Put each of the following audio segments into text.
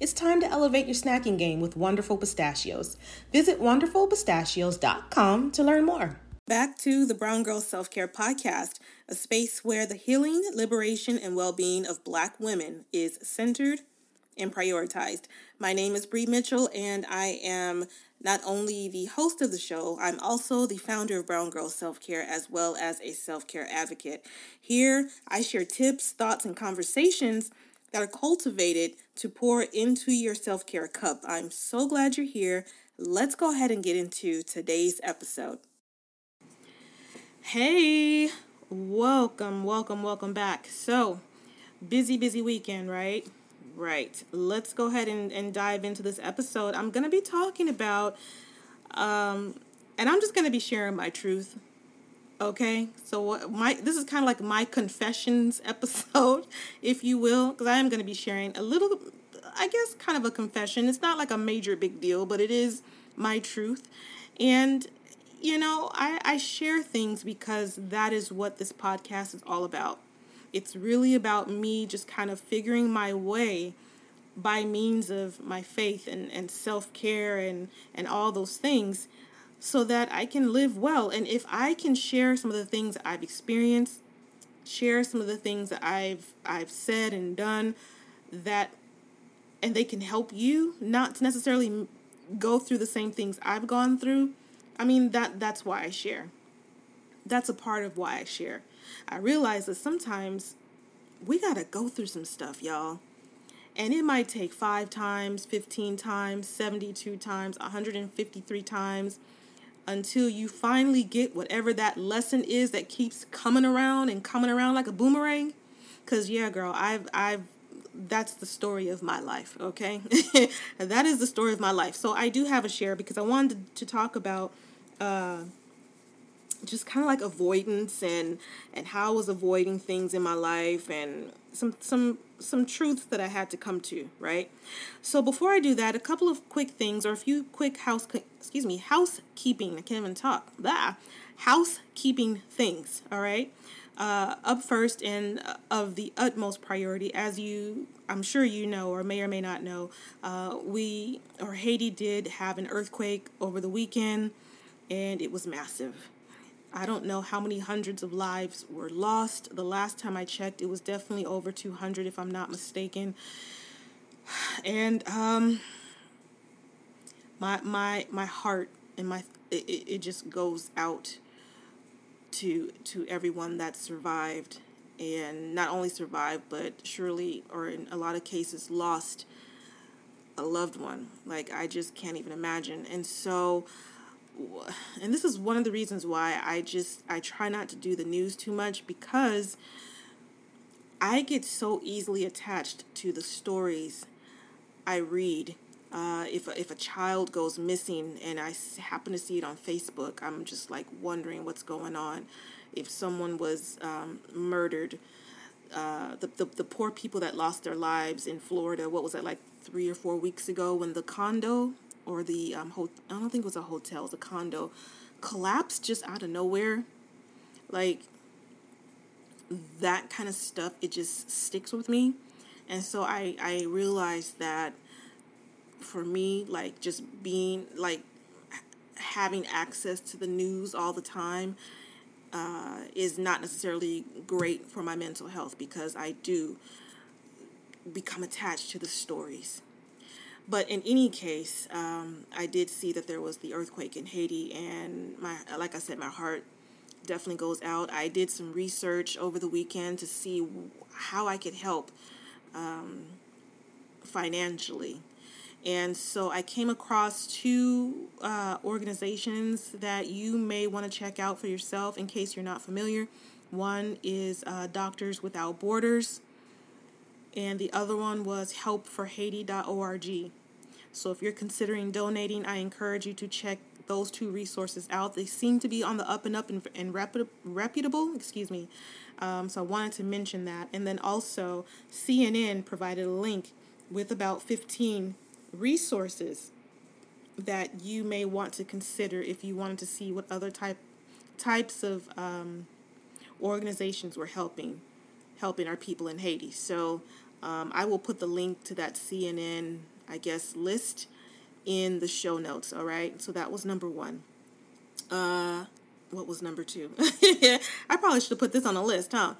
It's time to elevate your snacking game with Wonderful Pistachios. Visit wonderfulpistachios.com to learn more. Back to the Brown Girl Self Care Podcast, a space where the healing, liberation, and well being of Black women is centered and prioritized. My name is Bree Mitchell, and I am not only the host of the show, I'm also the founder of Brown Girl Self Care as well as a self care advocate. Here, I share tips, thoughts, and conversations that are cultivated to pour into your self care cup. I'm so glad you're here. Let's go ahead and get into today's episode. Hey, welcome, welcome, welcome back. So, busy, busy weekend, right? Right. Let's go ahead and, and dive into this episode. I'm going to be talking about, um, and I'm just going to be sharing my truth. Okay, so my this is kind of like my confessions episode, if you will, because I am going to be sharing a little, I guess, kind of a confession. It's not like a major big deal, but it is my truth, and you know, I I share things because that is what this podcast is all about. It's really about me just kind of figuring my way by means of my faith and, and self care and, and all those things so that I can live well. And if I can share some of the things I've experienced, share some of the things that I've I've said and done that and they can help you not necessarily go through the same things I've gone through. I mean that that's why I share. That's a part of why I share. I realize that sometimes we got to go through some stuff, y'all. And it might take 5 times, 15 times, 72 times, 153 times until you finally get whatever that lesson is that keeps coming around and coming around like a boomerang. Cuz yeah, girl, I've I've that's the story of my life, okay? that is the story of my life. So I do have a share because I wanted to talk about uh just kind of like avoidance and and how I was avoiding things in my life and some some some truths that I had to come to, right? So before I do that, a couple of quick things or a few quick house excuse me, housekeeping. I can't even talk. That housekeeping things, all right? Uh, up first and of the utmost priority, as you, I'm sure you know or may or may not know, uh, we or Haiti did have an earthquake over the weekend, and it was massive I don't know how many hundreds of lives were lost. The last time I checked, it was definitely over 200, if I'm not mistaken. And um, my my my heart and my it, it just goes out to to everyone that survived and not only survived but surely or in a lot of cases lost a loved one like i just can't even imagine and so and this is one of the reasons why I just I try not to do the news too much because I get so easily attached to the stories I read. Uh, if if a child goes missing and I happen to see it on Facebook, I'm just like wondering what's going on. If someone was um, murdered, uh, the, the the poor people that lost their lives in Florida. What was that like three or four weeks ago when the condo or the um, I don't think it was a hotel, it was a condo, collapsed just out of nowhere. Like that kind of stuff, it just sticks with me. And so I, I realized that for me, like just being like having access to the news all the time uh, is not necessarily great for my mental health because I do become attached to the stories. But in any case, um, I did see that there was the earthquake in Haiti, and my like I said, my heart definitely goes out. I did some research over the weekend to see how I could help um, financially. And so I came across two uh, organizations that you may want to check out for yourself in case you're not familiar. One is uh, Doctors Without Borders, and the other one was helpforhaiti.org. So if you're considering donating, I encourage you to check those two resources out. They seem to be on the up and up and, and reputable, excuse me. Um, so I wanted to mention that. And then also, CNN provided a link with about 15 resources that you may want to consider if you wanted to see what other type types of um, organizations were helping helping our people in Haiti. So um, I will put the link to that CNN, I guess, list in the show notes. All right. So that was number one. Uh, what was number two? I probably should have put this on the list, huh?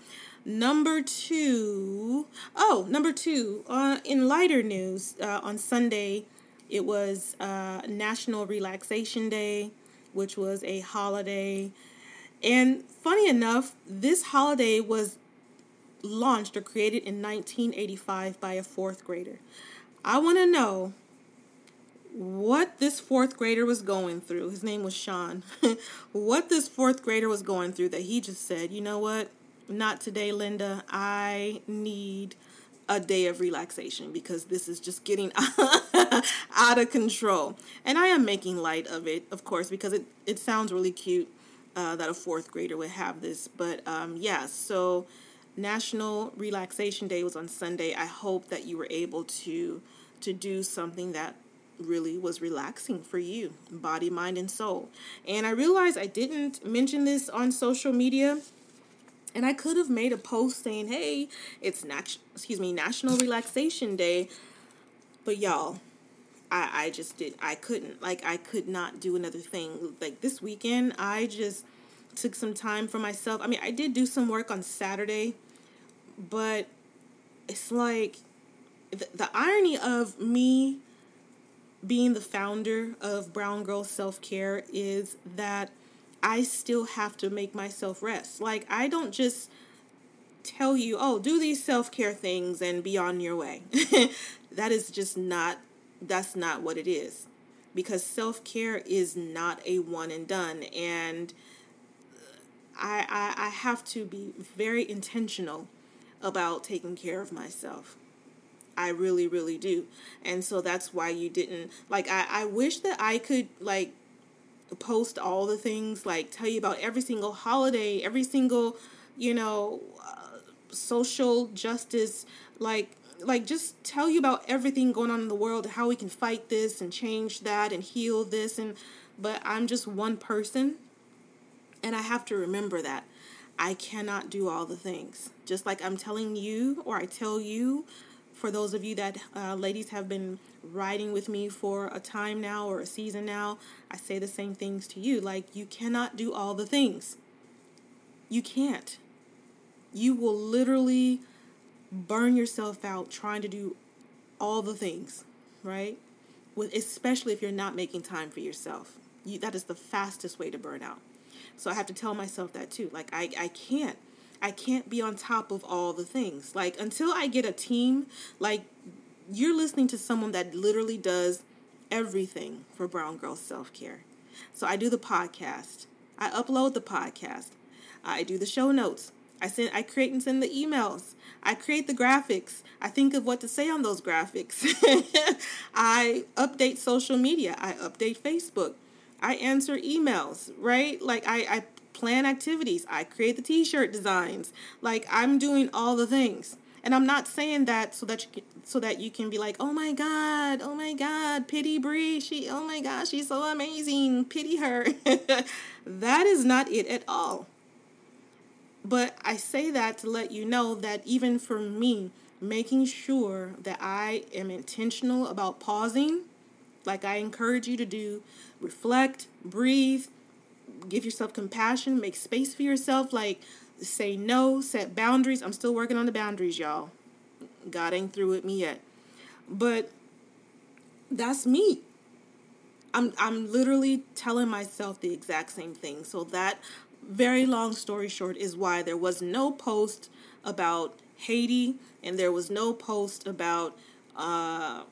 Number two, oh, number two, uh, in lighter news, uh, on Sunday, it was uh, National Relaxation Day, which was a holiday. And funny enough, this holiday was launched or created in 1985 by a fourth grader. I want to know what this fourth grader was going through. His name was Sean. what this fourth grader was going through that he just said, you know what? not today, Linda. I need a day of relaxation because this is just getting out of control. And I am making light of it, of course, because it, it sounds really cute uh, that a fourth grader would have this. But um, yeah, so National Relaxation Day was on Sunday. I hope that you were able to to do something that really was relaxing for you, body, mind, and soul. And I realized I didn't mention this on social media and I could have made a post saying, "Hey, it's nat- excuse me, National Relaxation Day." But y'all, I I just did I couldn't. Like I could not do another thing. Like this weekend, I just took some time for myself. I mean, I did do some work on Saturday, but it's like the, the irony of me being the founder of Brown Girl Self Care is that I still have to make myself rest. Like, I don't just tell you, oh, do these self care things and be on your way. that is just not, that's not what it is. Because self care is not a one and done. And I, I, I have to be very intentional about taking care of myself. I really, really do. And so that's why you didn't, like, I, I wish that I could, like, post all the things, like tell you about every single holiday, every single, you know, uh, social justice, like like just tell you about everything going on in the world, how we can fight this and change that and heal this and but I'm just one person and I have to remember that I cannot do all the things. Just like I'm telling you or I tell you for those of you that uh, ladies have been riding with me for a time now or a season now, I say the same things to you. Like, you cannot do all the things. You can't. You will literally burn yourself out trying to do all the things, right? With, especially if you're not making time for yourself. You, that is the fastest way to burn out. So I have to tell myself that too. Like, I, I can't I can't be on top of all the things. Like until I get a team, like you're listening to someone that literally does everything for Brown Girl Self Care. So I do the podcast. I upload the podcast. I do the show notes. I send I create and send the emails. I create the graphics. I think of what to say on those graphics. I update social media. I update Facebook. I answer emails, right? Like I, I plan activities, I create the t-shirt designs. Like I'm doing all the things. And I'm not saying that so that you can, so that you can be like, "Oh my god, oh my god, pity Bree. She oh my gosh, she's so amazing. Pity her." that is not it at all. But I say that to let you know that even for me, making sure that I am intentional about pausing, like I encourage you to do, reflect, breathe, give yourself compassion, make space for yourself, like say no, set boundaries. I'm still working on the boundaries, y'all. God ain't through with me yet. But that's me. I'm I'm literally telling myself the exact same thing. So that very long story short is why there was no post about Haiti and there was no post about uh,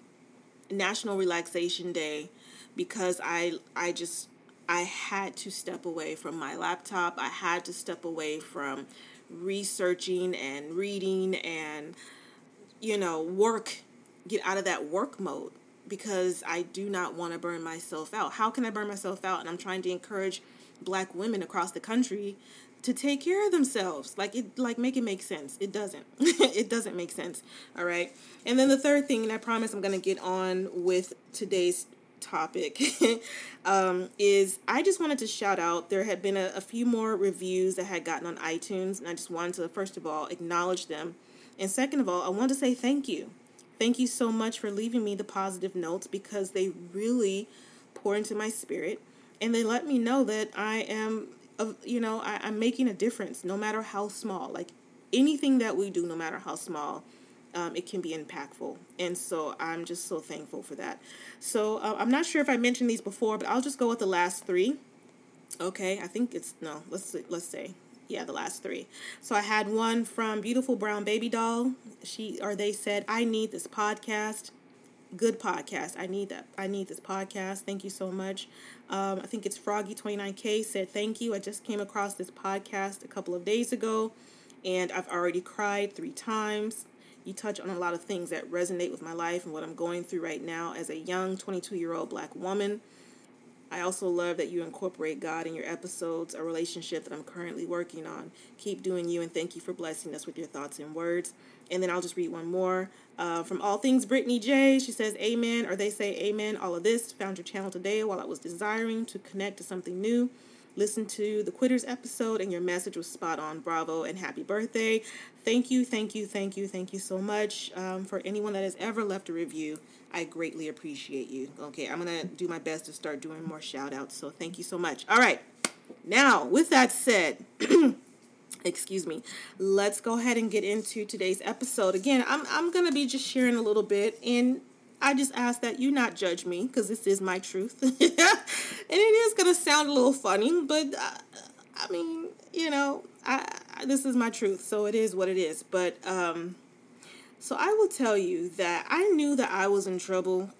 National Relaxation Day because I I just I had to step away from my laptop. I had to step away from researching and reading and you know work get out of that work mode because I do not want to burn myself out. How can I burn myself out? And I'm trying to encourage black women across the country to take care of themselves. Like it like make it make sense. It doesn't. it doesn't make sense. All right. And then the third thing, and I promise I'm gonna get on with today's topic um, is I just wanted to shout out there had been a, a few more reviews that had gotten on iTunes and I just wanted to first of all acknowledge them. And second of all I want to say thank you. Thank you so much for leaving me the positive notes because they really pour into my spirit. And they let me know that I am, you know, I, I'm making a difference no matter how small. Like anything that we do, no matter how small, um, it can be impactful. And so I'm just so thankful for that. So uh, I'm not sure if I mentioned these before, but I'll just go with the last three. Okay, I think it's no. Let's let's say yeah, the last three. So I had one from Beautiful Brown Baby Doll. She or they said, I need this podcast. Good podcast. I need that. I need this podcast. Thank you so much. Um, I think it's Froggy29K said, Thank you. I just came across this podcast a couple of days ago and I've already cried three times. You touch on a lot of things that resonate with my life and what I'm going through right now as a young 22 year old black woman. I also love that you incorporate God in your episodes, a relationship that I'm currently working on. Keep doing you, and thank you for blessing us with your thoughts and words. And then I'll just read one more uh, from All Things Brittany J. She says, Amen, or they say, Amen. All of this found your channel today while I was desiring to connect to something new. Listen to the Quitters episode, and your message was spot on. Bravo and happy birthday. Thank you, thank you, thank you, thank you so much um, for anyone that has ever left a review. I greatly appreciate you. Okay, I'm going to do my best to start doing more shout outs. So thank you so much. All right. Now, with that said, excuse me, let's go ahead and get into today's episode. Again, I'm, I'm to be just sharing a little bit, and I just ask that you not judge me because this is my truth. and it is going to sound a little funny, but uh, I mean, you know, I, I, this is my truth, so it is what it is. But, um, so I will tell you that I knew that I was in trouble.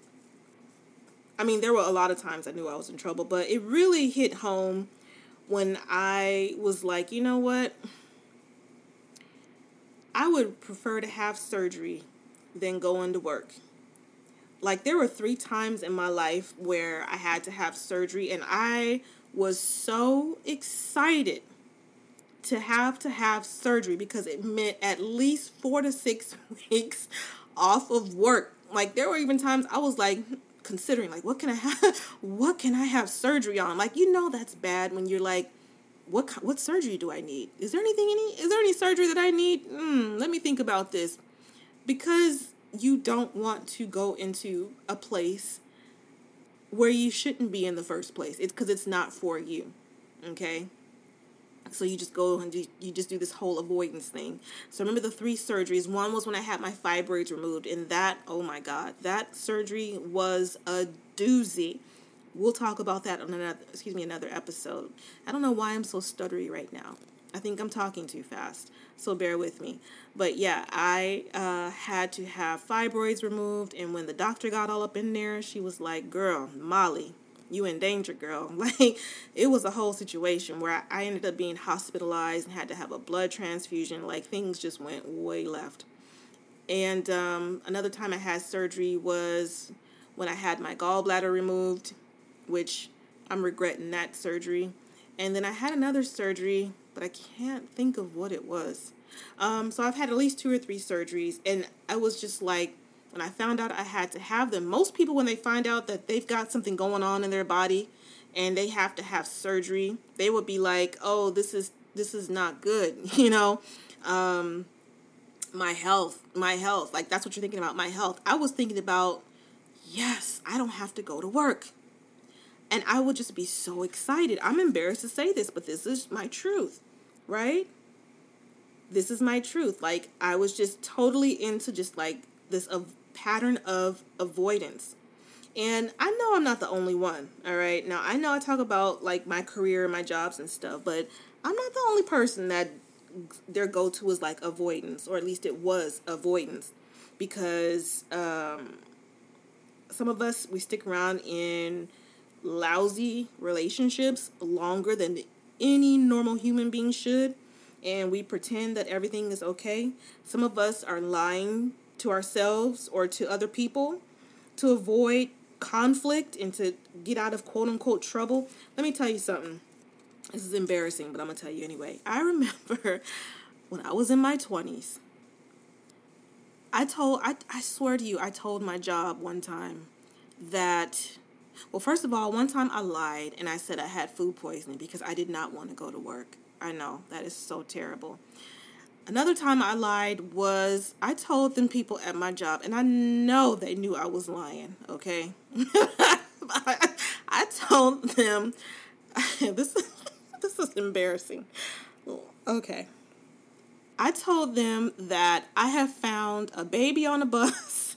I mean, there were a lot of times I knew I was in trouble, but it really hit home when I was like, you know what? I would prefer to have surgery than go into work. Like, there were three times in my life where I had to have surgery, and I was so excited to have to have surgery because it meant at least four to six weeks off of work. Like there were even times I was like considering like what can I have what can I have surgery on? Like you know that's bad when you're like what what surgery do I need? Is there anything any is there any surgery that I need? Mm, let me think about this. Because you don't want to go into a place where you shouldn't be in the first place. It's because it's not for you. Okay? So you just go and you just do this whole avoidance thing. So remember the three surgeries. One was when I had my fibroids removed, and that oh my god, that surgery was a doozy. We'll talk about that on another excuse me another episode. I don't know why I'm so stuttery right now. I think I'm talking too fast, so bear with me. But yeah, I uh, had to have fibroids removed, and when the doctor got all up in there, she was like, "Girl, Molly, you in danger, girl. Like it was a whole situation where I ended up being hospitalized and had to have a blood transfusion. Like things just went way left. And um, another time I had surgery was when I had my gallbladder removed, which I'm regretting that surgery. And then I had another surgery, but I can't think of what it was. Um, so I've had at least two or three surgeries, and I was just like, when I found out I had to have them, most people, when they find out that they've got something going on in their body and they have to have surgery, they would be like, "Oh, this is this is not good," you know. Um, my health, my health, like that's what you're thinking about. My health. I was thinking about, yes, I don't have to go to work, and I would just be so excited. I'm embarrassed to say this, but this is my truth, right? This is my truth. Like I was just totally into just like this of pattern of avoidance. And I know I'm not the only one, all right? Now, I know I talk about like my career and my jobs and stuff, but I'm not the only person that their go to is like avoidance, or at least it was avoidance, because um, some of us, we stick around in lousy relationships longer than any normal human being should and we pretend that everything is okay. Some of us are lying to ourselves or to other people to avoid conflict and to get out of quote unquote trouble. Let me tell you something. This is embarrassing, but I'm to tell you anyway. I remember when I was in my 20s, I told, I, I swear to you, I told my job one time that, well, first of all, one time I lied and I said I had food poisoning because I did not want to go to work. I know that is so terrible. Another time I lied was I told them people at my job, and I know they knew I was lying, okay? I, told them this this is embarrassing. Okay. I told them that I have found a baby on a bus.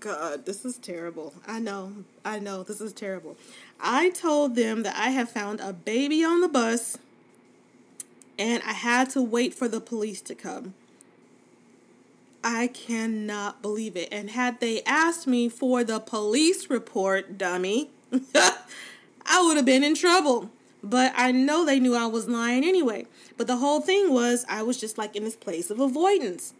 God, this is terrible. I know, I know, this is terrible. I told them that I have found a baby on the bus and I had to wait for the police to come. I cannot believe it. And had they asked me for the police report, dummy, I would have been in trouble. But I know they knew I was lying anyway. But the whole thing was, I was just like in this place of avoidance.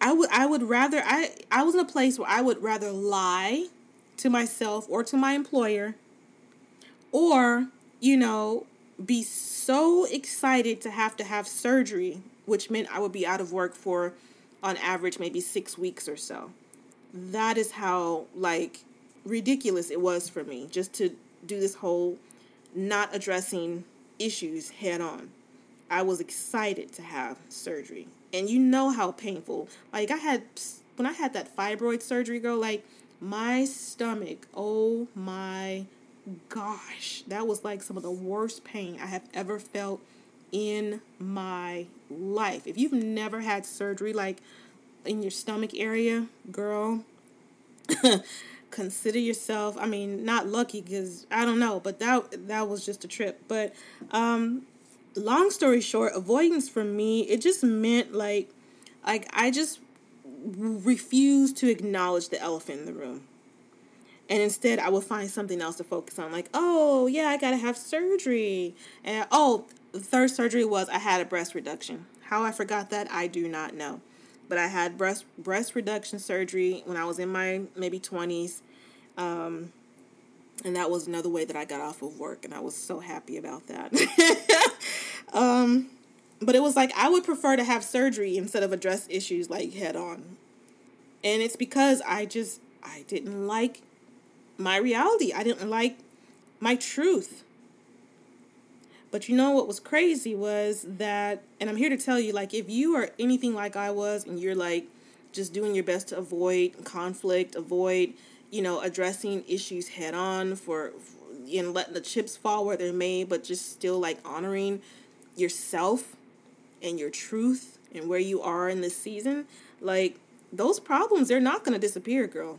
I would I would rather I I was in a place where I would rather lie to myself or to my employer or you know be so excited to have to have surgery which meant I would be out of work for on average maybe 6 weeks or so. That is how like ridiculous it was for me just to do this whole not addressing issues head on. I was excited to have surgery and you know how painful. Like I had when I had that fibroid surgery, girl. Like my stomach. Oh my gosh, that was like some of the worst pain I have ever felt in my life. If you've never had surgery, like in your stomach area, girl. consider yourself i mean not lucky because i don't know but that that was just a trip but um long story short, avoidance for me, it just meant like like I just refused to acknowledge the elephant in the room. And instead, I would find something else to focus on, like, oh, yeah, I gotta have surgery. And oh, the third surgery was I had a breast reduction. How I forgot that, I do not know. But I had breast breast reduction surgery when I was in my maybe 20s. Um, and that was another way that I got off of work, and I was so happy about that. um, but it was like I would prefer to have surgery instead of address issues like head on, and it's because I just I didn't like my reality. I didn't like my truth. But you know what was crazy was that, and I'm here to tell you, like, if you are anything like I was, and you're like just doing your best to avoid conflict, avoid you know, addressing issues head on for, you know, letting the chips fall where they're made, but just still like honoring yourself and your truth and where you are in this season. Like those problems, they're not going to disappear, girl.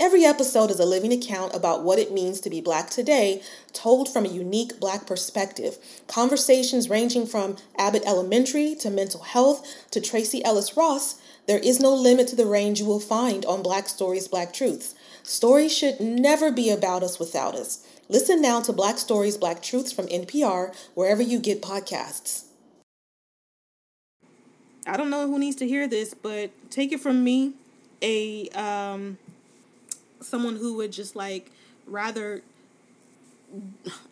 Every episode is a living account about what it means to be Black today, told from a unique Black perspective. Conversations ranging from Abbott Elementary to mental health to Tracee Ellis Ross there is no limit to the range you will find on Black Stories, Black Truths. Stories should never be about us without us. Listen now to Black Stories, Black Truths from NPR, wherever you get podcasts. I don't know who needs to hear this, but take it from me, a um, someone who would just like rather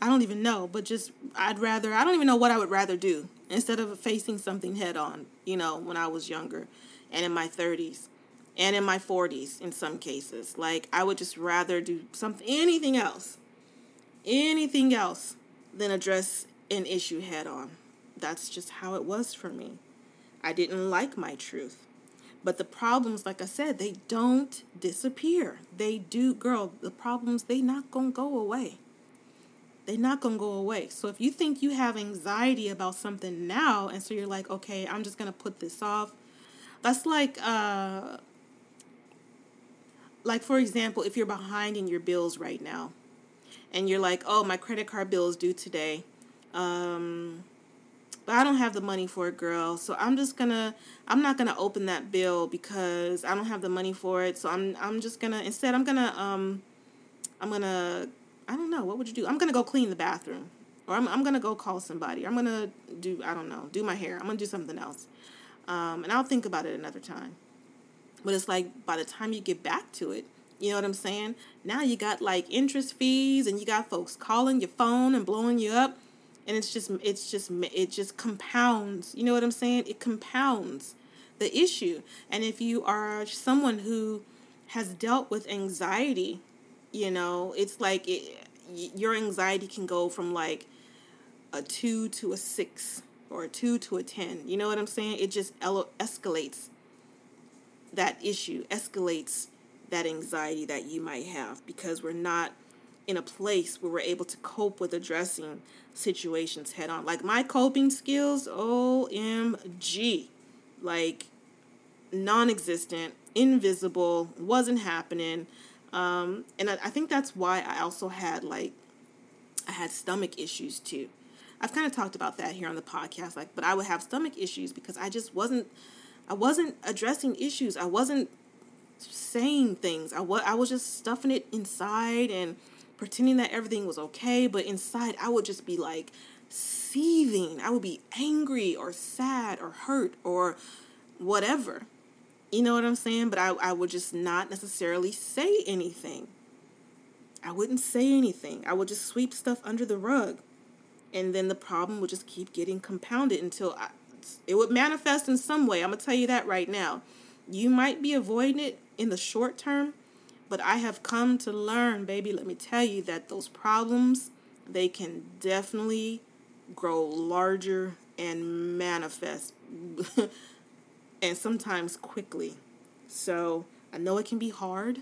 I don't even know, but just I'd rather I don't even know what I would rather do instead of facing something head on, you know, when I was younger and in my 30s and in my 40s in some cases. Like I would just rather do something anything else. Anything else than address an issue head on. That's just how it was for me. I didn't like my truth. But the problems, like I said, they don't disappear. They do, girl, the problems, they not going to go away. They're not going to go away. So if you think you have anxiety about something now, and so you're like, okay, I'm just going to put this off, that's like uh like for example, if you're behind in your bills right now and you're like, "Oh, my credit card bill is due today." Um but I don't have the money for it, girl. So I'm just gonna I'm not gonna open that bill because I don't have the money for it. So I'm I'm just gonna instead I'm gonna um I'm gonna I don't know, what would you do? I'm gonna go clean the bathroom. Or I'm I'm gonna go call somebody. I'm gonna do I don't know, do my hair. I'm gonna do something else. Um, and I'll think about it another time. But it's like by the time you get back to it, you know what I'm saying? Now you got like interest fees and you got folks calling your phone and blowing you up. And it's just, it's just, it just compounds. You know what I'm saying? It compounds the issue. And if you are someone who has dealt with anxiety, you know, it's like it, your anxiety can go from like a two to a six or a 2 to a 10. You know what I'm saying? It just escalates that issue, escalates that anxiety that you might have because we're not in a place where we're able to cope with addressing situations head on. Like my coping skills, OMG, like non existent, invisible, wasn't happening. Um, and I, I think that's why I also had like, I had stomach issues too. I've kind of talked about that here on the podcast, like, but I would have stomach issues because I just wasn't, I wasn't addressing issues. I wasn't saying things. I was, I was just stuffing it inside and pretending that everything was okay, but inside I would just be like seething. I would be angry or sad or hurt or whatever. You know what I'm saying? But I, I would just not necessarily say anything. I wouldn't say anything. I would just sweep stuff under the rug and then the problem would just keep getting compounded until I, it would manifest in some way. I'm gonna tell you that right now. You might be avoiding it in the short term, but I have come to learn, baby. Let me tell you that those problems they can definitely grow larger and manifest, and sometimes quickly. So I know it can be hard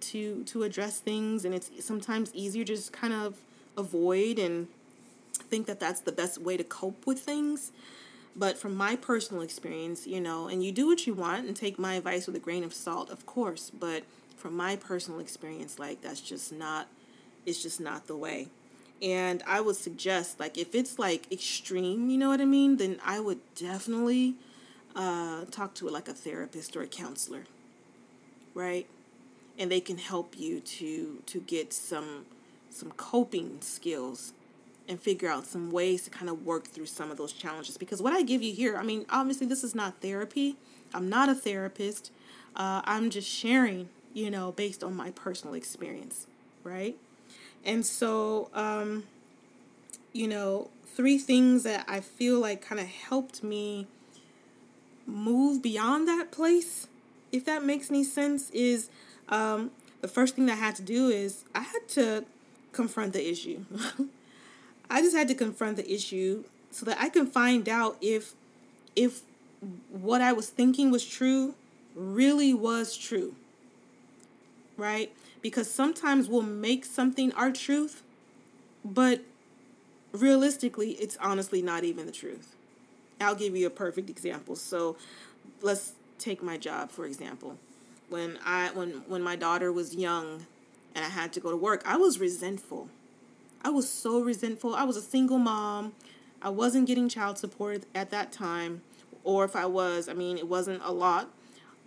to to address things, and it's sometimes easier to just kind of avoid and think that that's the best way to cope with things. But from my personal experience, you know, and you do what you want and take my advice with a grain of salt, of course. But from my personal experience, like that's just not, it's just not the way. And I would suggest, like, if it's like extreme, you know what I mean, then I would definitely uh, talk to like a therapist or a counselor, right? And they can help you to to get some some coping skills and figure out some ways to kind of work through some of those challenges. Because what I give you here, I mean, obviously, this is not therapy. I'm not a therapist. Uh, I'm just sharing, you know, based on my personal experience, right? And so, um, you know, three things that I feel like kind of helped me move beyond that place, if that makes any sense, is um, the first thing that I had to do is I had to confront the issue. I just had to confront the issue so that I can find out if if what I was thinking was true really was true. Right? Because sometimes we'll make something our truth, but realistically, it's honestly not even the truth. I'll give you a perfect example. So let's take my job for example. When I when when my daughter was young and I had to go to work, I was resentful. I was so resentful. I was a single mom. I wasn't getting child support at that time, or if I was, I mean, it wasn't a lot.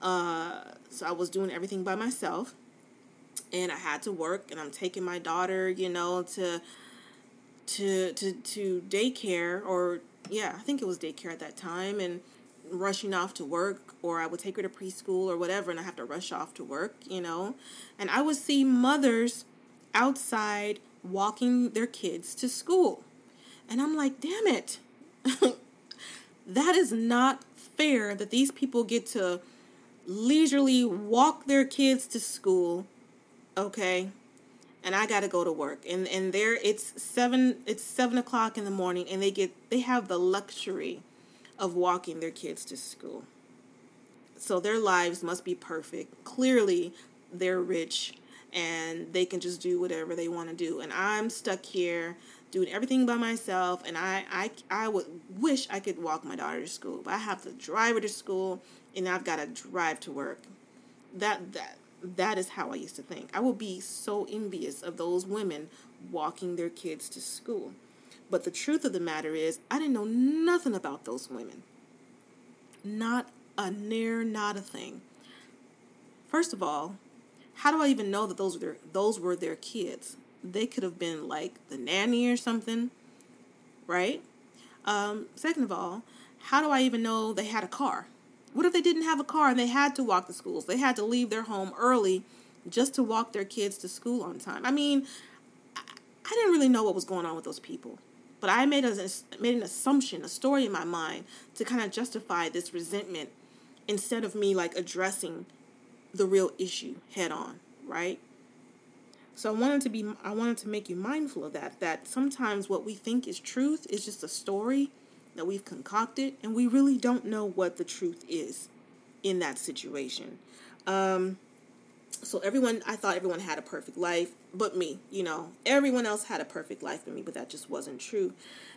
Uh, so I was doing everything by myself, and I had to work, and I'm taking my daughter, you know, to to to to daycare, or yeah, I think it was daycare at that time, and rushing off to work, or I would take her to preschool or whatever, and I have to rush off to work, you know, and I would see mothers outside walking their kids to school. And I'm like, damn it. that is not fair that these people get to leisurely walk their kids to school, okay? And I gotta go to work. And and there it's seven it's seven o'clock in the morning and they get they have the luxury of walking their kids to school. So their lives must be perfect. Clearly they're rich and they can just do whatever they want to do. And I'm stuck here doing everything by myself and I, I I would wish I could walk my daughter to school, but I have to drive her to school and I've got to drive to work. That that that is how I used to think. I would be so envious of those women walking their kids to school. But the truth of the matter is, I didn't know nothing about those women. Not a near, not a thing. First of all, how do I even know that those were their, those were their kids? They could have been like the nanny or something, right? Um, second of all, how do I even know they had a car? What if they didn't have a car and they had to walk to schools? They had to leave their home early just to walk their kids to school on time. I mean, I didn't really know what was going on with those people, but I made a made an assumption, a story in my mind to kind of justify this resentment instead of me like addressing the real issue head on, right? So I wanted to be I wanted to make you mindful of that that sometimes what we think is truth is just a story that we've concocted and we really don't know what the truth is in that situation. Um so everyone I thought everyone had a perfect life but me, you know. Everyone else had a perfect life but me, but that just wasn't true.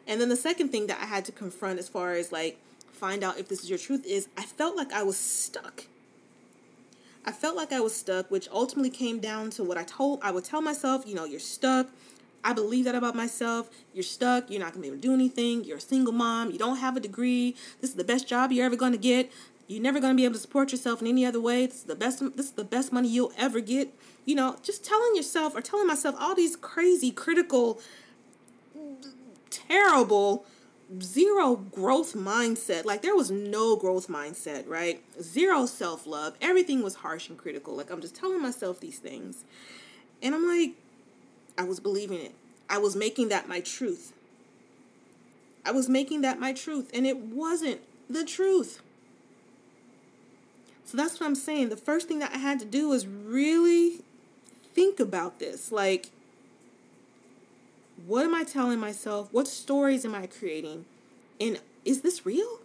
And then the second thing that I had to confront as far as like find out if this is your truth is I felt like I was stuck I felt like I was stuck, which ultimately came down to what I told I would tell myself, you know, you're stuck. I believe that about myself. You're stuck. You're not going to be able to do anything. You're a single mom. You don't have a degree. This is the best job you're ever going to get. You're never going to be able to support yourself in any other way. This is the best this is the best money you'll ever get. You know, just telling yourself or telling myself all these crazy critical terrible zero growth mindset. Like there was no growth mindset, right? Zero self love. Everything was harsh and critical. Like I'm just telling myself these things. And I'm like, I was believing it. I was making that my truth. I was making that my truth. And it wasn't the truth. So that's what I'm saying. The first thing that I had to do was really think about this. Like, what am I telling myself? What stories am I creating? And is this real?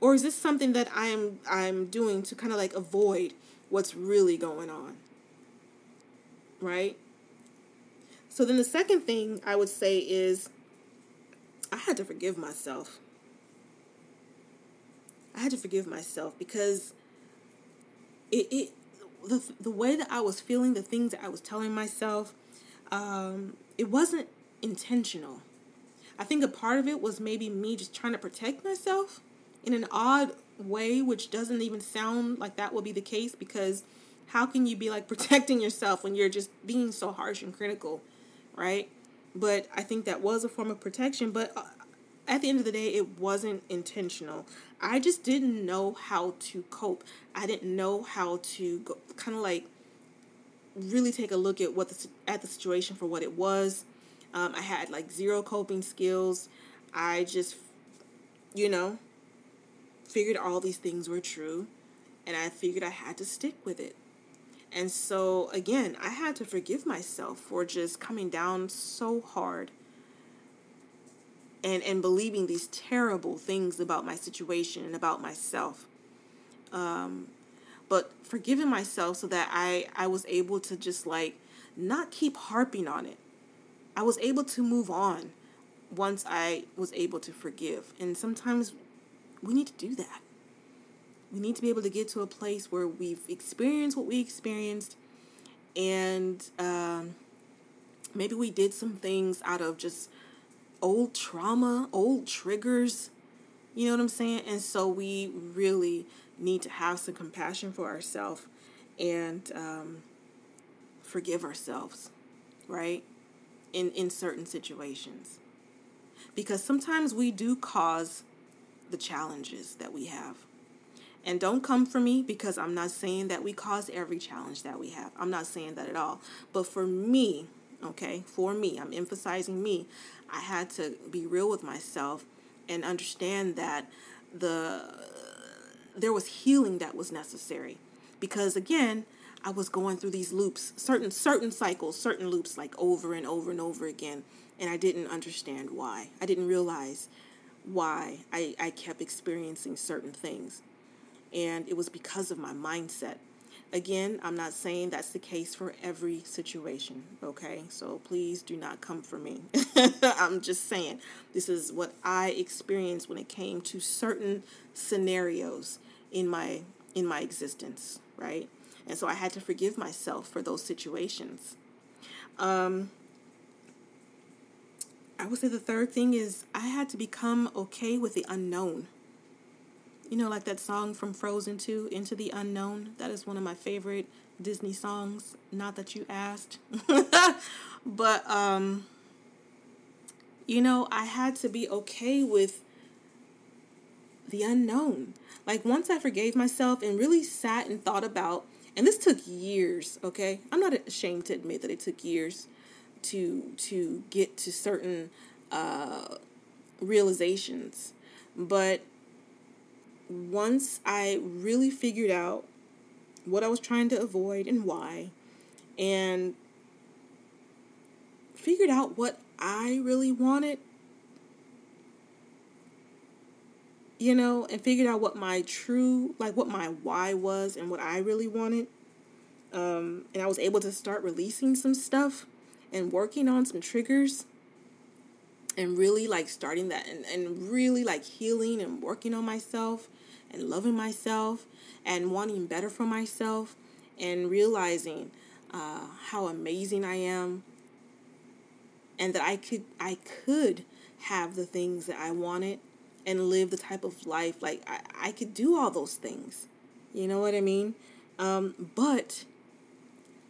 Or is this something that I'm I'm doing to kind of like avoid what's really going on? Right? So then the second thing I would say is I had to forgive myself. I had to forgive myself because it, it the, the way that I was feeling, the things that I was telling myself, um, it wasn't intentional. I think a part of it was maybe me just trying to protect myself in an odd way, which doesn't even sound like that will be the case because how can you be like protecting yourself when you're just being so harsh and critical, right? but I think that was a form of protection. But uh, at the end of the day, it wasn't intentional. I just didn't know how to cope. I didn't know how to kind of like really take a look at what the at the situation for what it was. Um, I had like zero coping skills. I just, you know, figured all these things were true, and I figured I had to stick with it. And so again, I had to forgive myself for just coming down so hard and and believing these terrible things about my situation and about myself. Um, but forgiving myself so that I I was able to just like not keep harping on it. I was able to move on once I was able to forgive. And sometimes we need to do that. We need to be able to get to a place where we've experienced what we experienced and um, maybe we did some things out of just old trauma, old triggers. You know what I'm saying? And so we really need to have some compassion for ourselves and um, forgive ourselves, right? In in certain situations, because sometimes we do cause the challenges that we have. And don't come for me because I'm not saying that we cause every challenge that we have. I'm not saying that at all. But for me, okay, for me, I'm emphasizing me. I had to be real with myself and understand that the there was healing that was necessary because again I was going through these loops certain certain cycles certain loops like over and over and over again and I didn't understand why I didn't realize why I, I kept experiencing certain things and it was because of my mindset Again, I'm not saying that's the case for every situation, okay? So please do not come for me. I'm just saying this is what I experienced when it came to certain scenarios in my in my existence, right? And so I had to forgive myself for those situations. Um I would say the third thing is I had to become okay with the unknown. You know, like that song from Frozen 2, Into the Unknown. That is one of my favorite Disney songs. Not that you asked. but, um, you know, I had to be okay with the unknown. Like, once I forgave myself and really sat and thought about, and this took years, okay? I'm not ashamed to admit that it took years to to get to certain uh, realizations. But once I really figured out what I was trying to avoid and why, and figured out what I really wanted, you know, and figured out what my true, like what my why was and what I really wanted. Um, and I was able to start releasing some stuff and working on some triggers and really like starting that and, and really like healing and working on myself and loving myself and wanting better for myself and realizing uh, how amazing I am and that I could I could have the things that I wanted and live the type of life like I, I could do all those things. You know what I mean? Um, but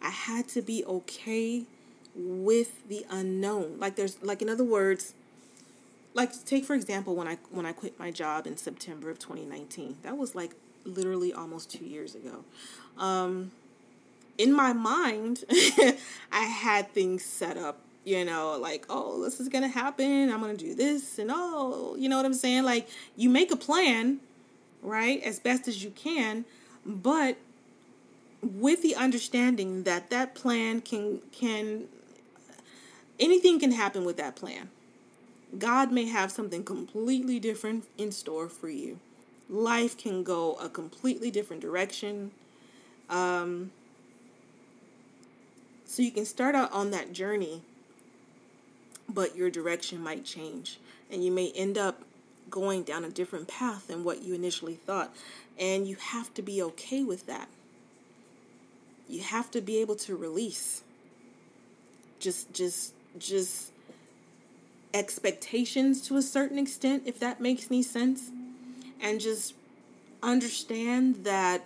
I had to be okay with the unknown. Like there's like in other words, like take for example when I when I quit my job in September of 2019. That was like literally almost 2 years ago. Um, in my mind, I had things set up, you know, like, oh, this is going to happen. I'm going to do this and oh, you know what I'm saying? Like you make a plan, right? As best as you can, but with the understanding that that plan can can anything can happen with that plan God may have something completely different in store for you. Life can go a completely different direction. Um, so you can start out on that journey, but your direction might change. And you may end up going down a different path than what you initially thought. And you have to be okay with that. You have to be able to release. Just, just, just expectations to a certain extent, if that makes any sense, and just understand that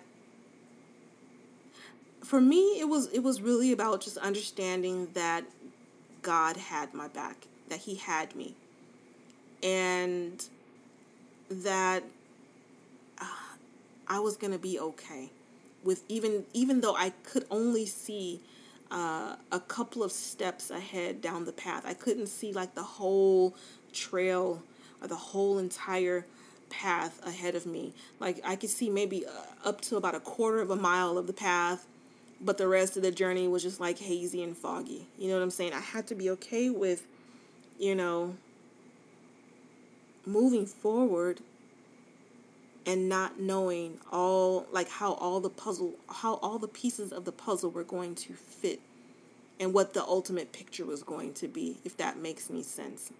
for me it was it was really about just understanding that God had my back, that He had me, and that uh, I was gonna be okay with even even though I could only see uh, a couple of steps ahead down the path. I couldn't see like the whole trail or the whole entire path ahead of me. Like I could see maybe uh, up to about a quarter of a mile of the path, but the rest of the journey was just like hazy and foggy. You know what I'm saying? I had to be okay with, you know, moving forward and not knowing all like how all the puzzle how all the pieces of the puzzle were going to fit and what the ultimate picture was going to be if that makes any sense.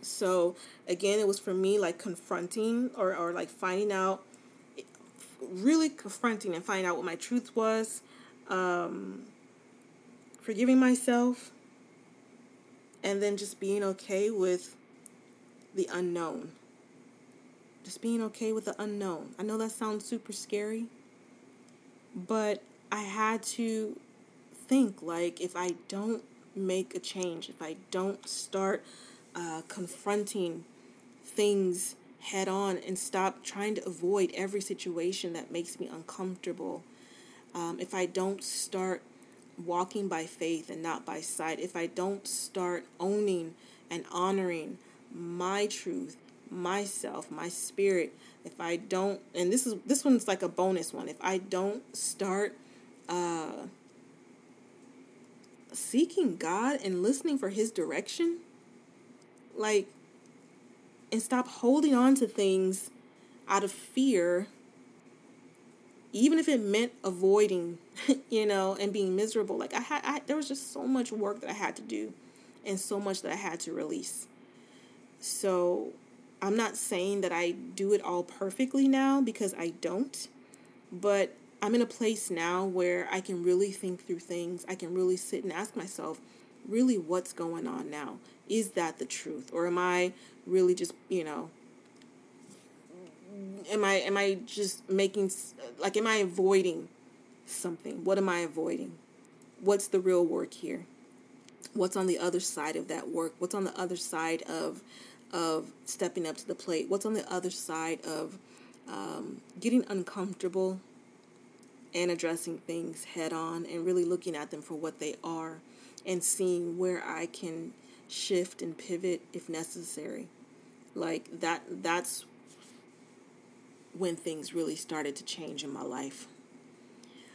So again it was for me like confronting or, or like finding out really confronting and finding out what my truth was um, forgiving myself and then just being okay with the unknown just being okay with the unknown. I know that sounds super scary, but I had to think like if I don't make a change, if I don't start uh, confronting things head on and stop trying to avoid every situation that makes me uncomfortable, um, if I don't start walking by faith and not by sight, if I don't start owning and honoring my truth myself, my spirit, if I don't, and this is this one's like a bonus one. If I don't start uh, seeking God and listening for His direction, like, and stop holding on to things out of fear, even if it meant avoiding, you know, and being miserable. Like I had, I, there was just so much work that I had to do, and so much that I had to release. So I'm not saying that I do it all perfectly now because I don't, but I'm in a place now where I can really think through things. I can really sit and ask myself, really, what's going on now? Is that the truth? Or am I really just, you know, am I am I just making like am I avoiding something? What am I avoiding? What's the real work here? What's on the other side of that work? What's on the other side of of stepping up to the plate? What's on the other side of um, getting uncomfortable and addressing things head on and really looking at them for what they are and seeing where I can shift and pivot if necessary. Like that that's when things really started to change in my life.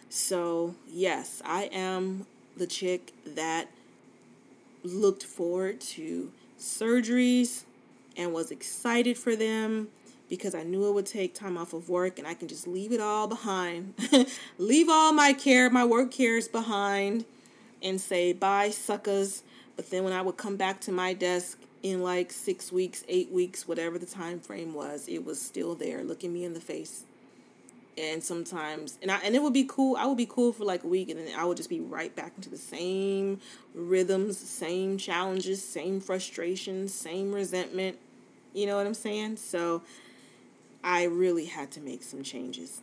So, yes, I am the chick that looked forward to surgeries, and was excited for them because I knew it would take time off of work and I can just leave it all behind. leave all my care, my work cares behind and say bye suckers. But then when I would come back to my desk in like 6 weeks, 8 weeks, whatever the time frame was, it was still there looking me in the face. And sometimes and I and it would be cool. I would be cool for like a week and then I would just be right back into the same rhythms, same challenges, same frustrations, same resentment you know what I'm saying? So I really had to make some changes.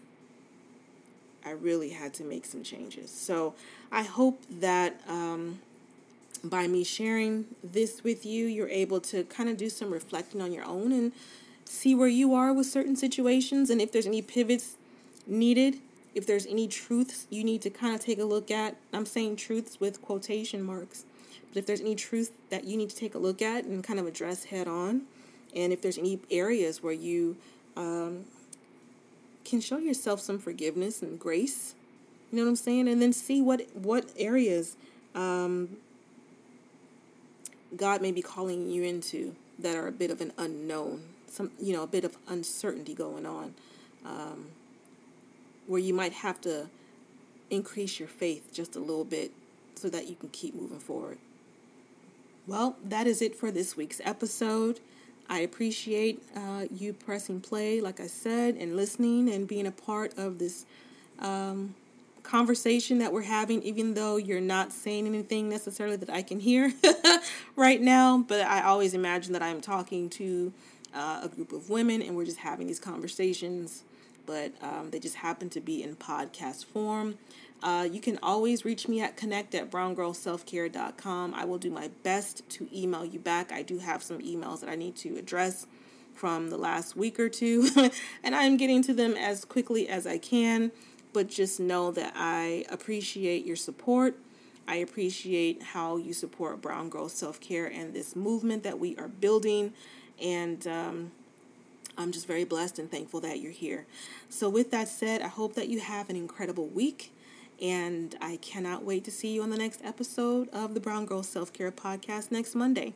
I really had to make some changes. So I hope that um, by me sharing this with you, you're able to kind of do some reflecting on your own and see where you are with certain situations and if there's any pivots needed, if there's any truths you need to kind of take a look at. I'm saying truths with quotation marks. But if there's any truth that you need to take a look at and kind of address head on, and if there's any areas where you um, can show yourself some forgiveness and grace, you know what I'm saying, and then see what what areas um, God may be calling you into that are a bit of an unknown, some you know a bit of uncertainty going on, um, where you might have to increase your faith just a little bit so that you can keep moving forward. Well, that is it for this week's episode. I appreciate uh, you pressing play, like I said, and listening and being a part of this um, conversation that we're having, even though you're not saying anything necessarily that I can hear right now. But I always imagine that I'm talking to uh, a group of women and we're just having these conversations but um, they just happen to be in podcast form. Uh, you can always reach me at connect at browngirlselfcare.com. I will do my best to email you back. I do have some emails that I need to address from the last week or two, and I'm getting to them as quickly as I can. But just know that I appreciate your support. I appreciate how you support Brown Girl Self Care and this movement that we are building. And um, I'm just very blessed and thankful that you're here. So, with that said, I hope that you have an incredible week. And I cannot wait to see you on the next episode of the Brown Girl Self Care Podcast next Monday.